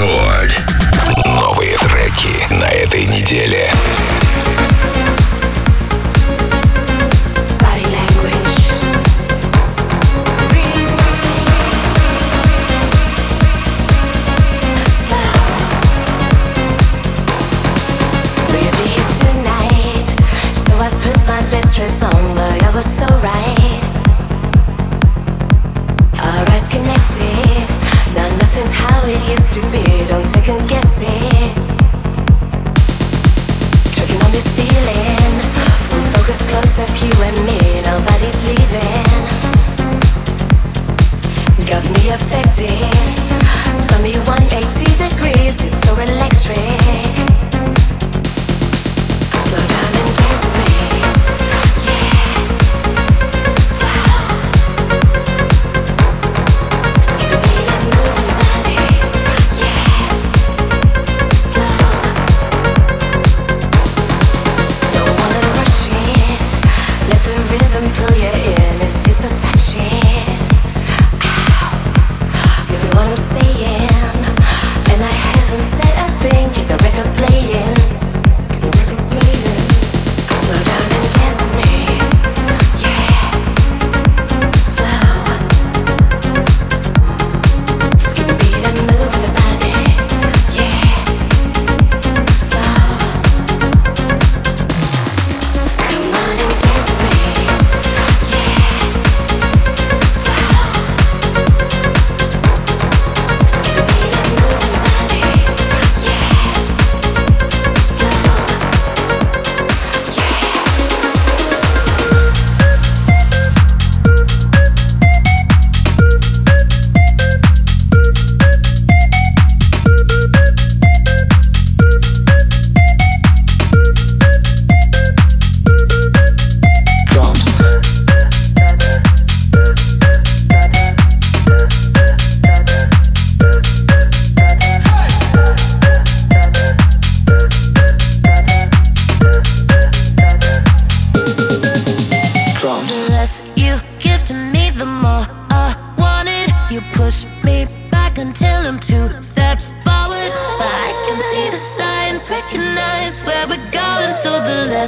Рекорд. Новые треки на этой неделе. on, but I was so right.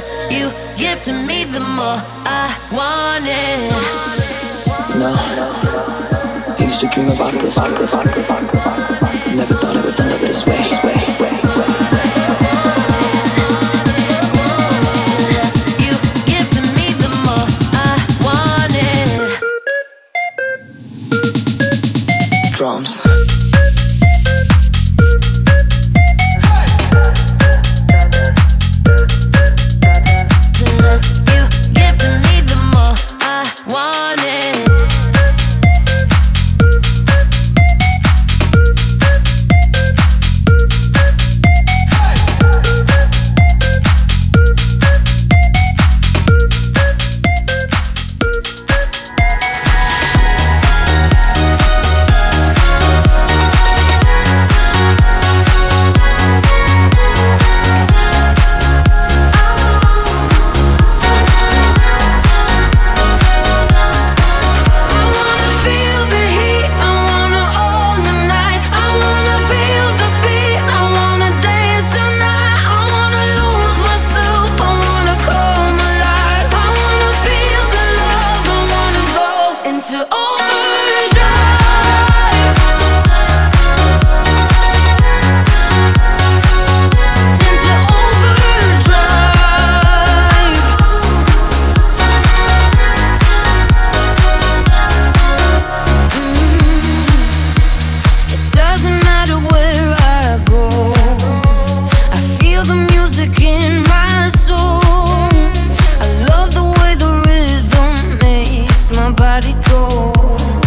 less you give to me, the more I want it. No, I used to dream about this. Never thought it would end up this way. Drums. go.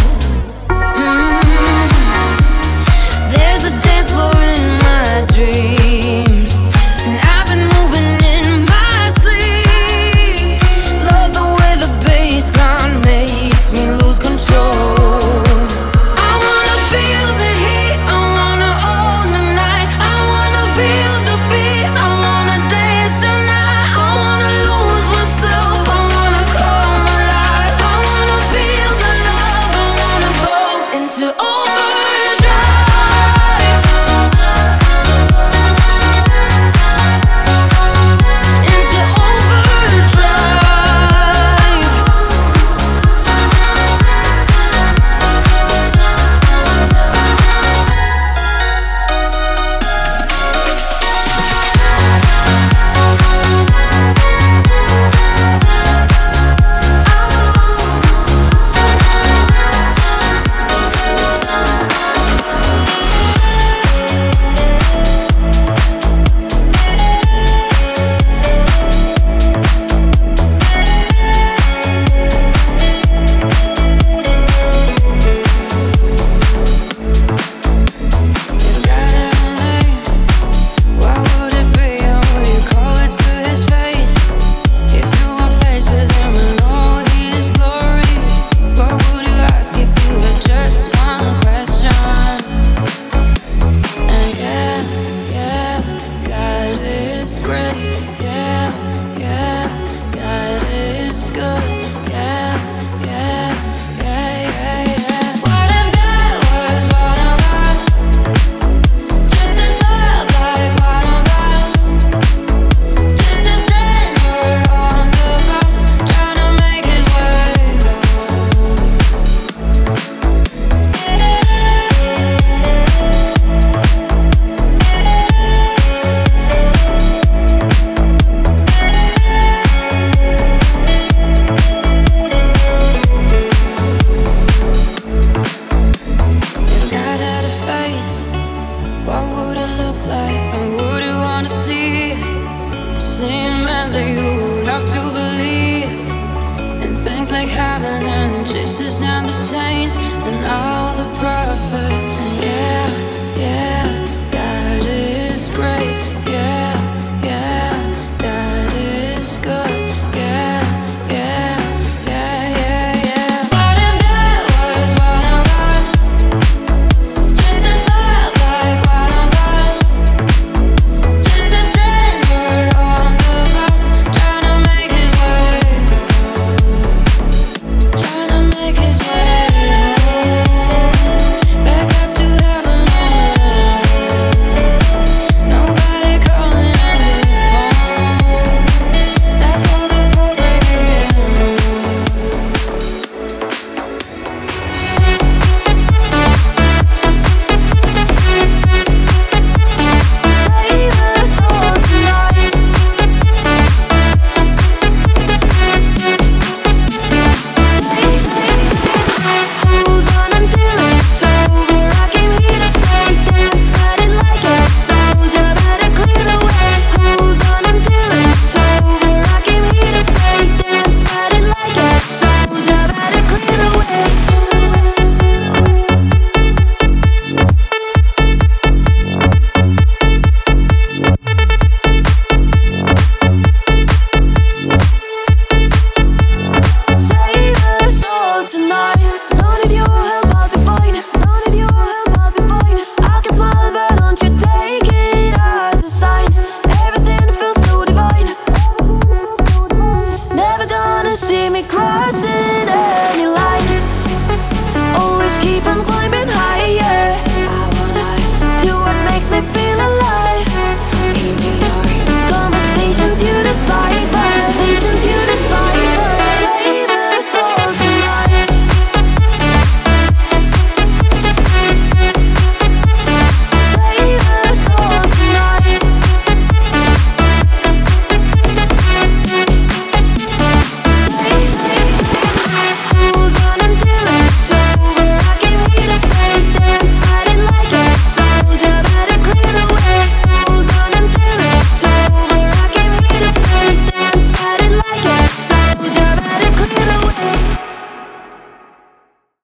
That you would have to believe in things like heaven and Jesus and the saints and all the prophets. And yeah, yeah, God is great.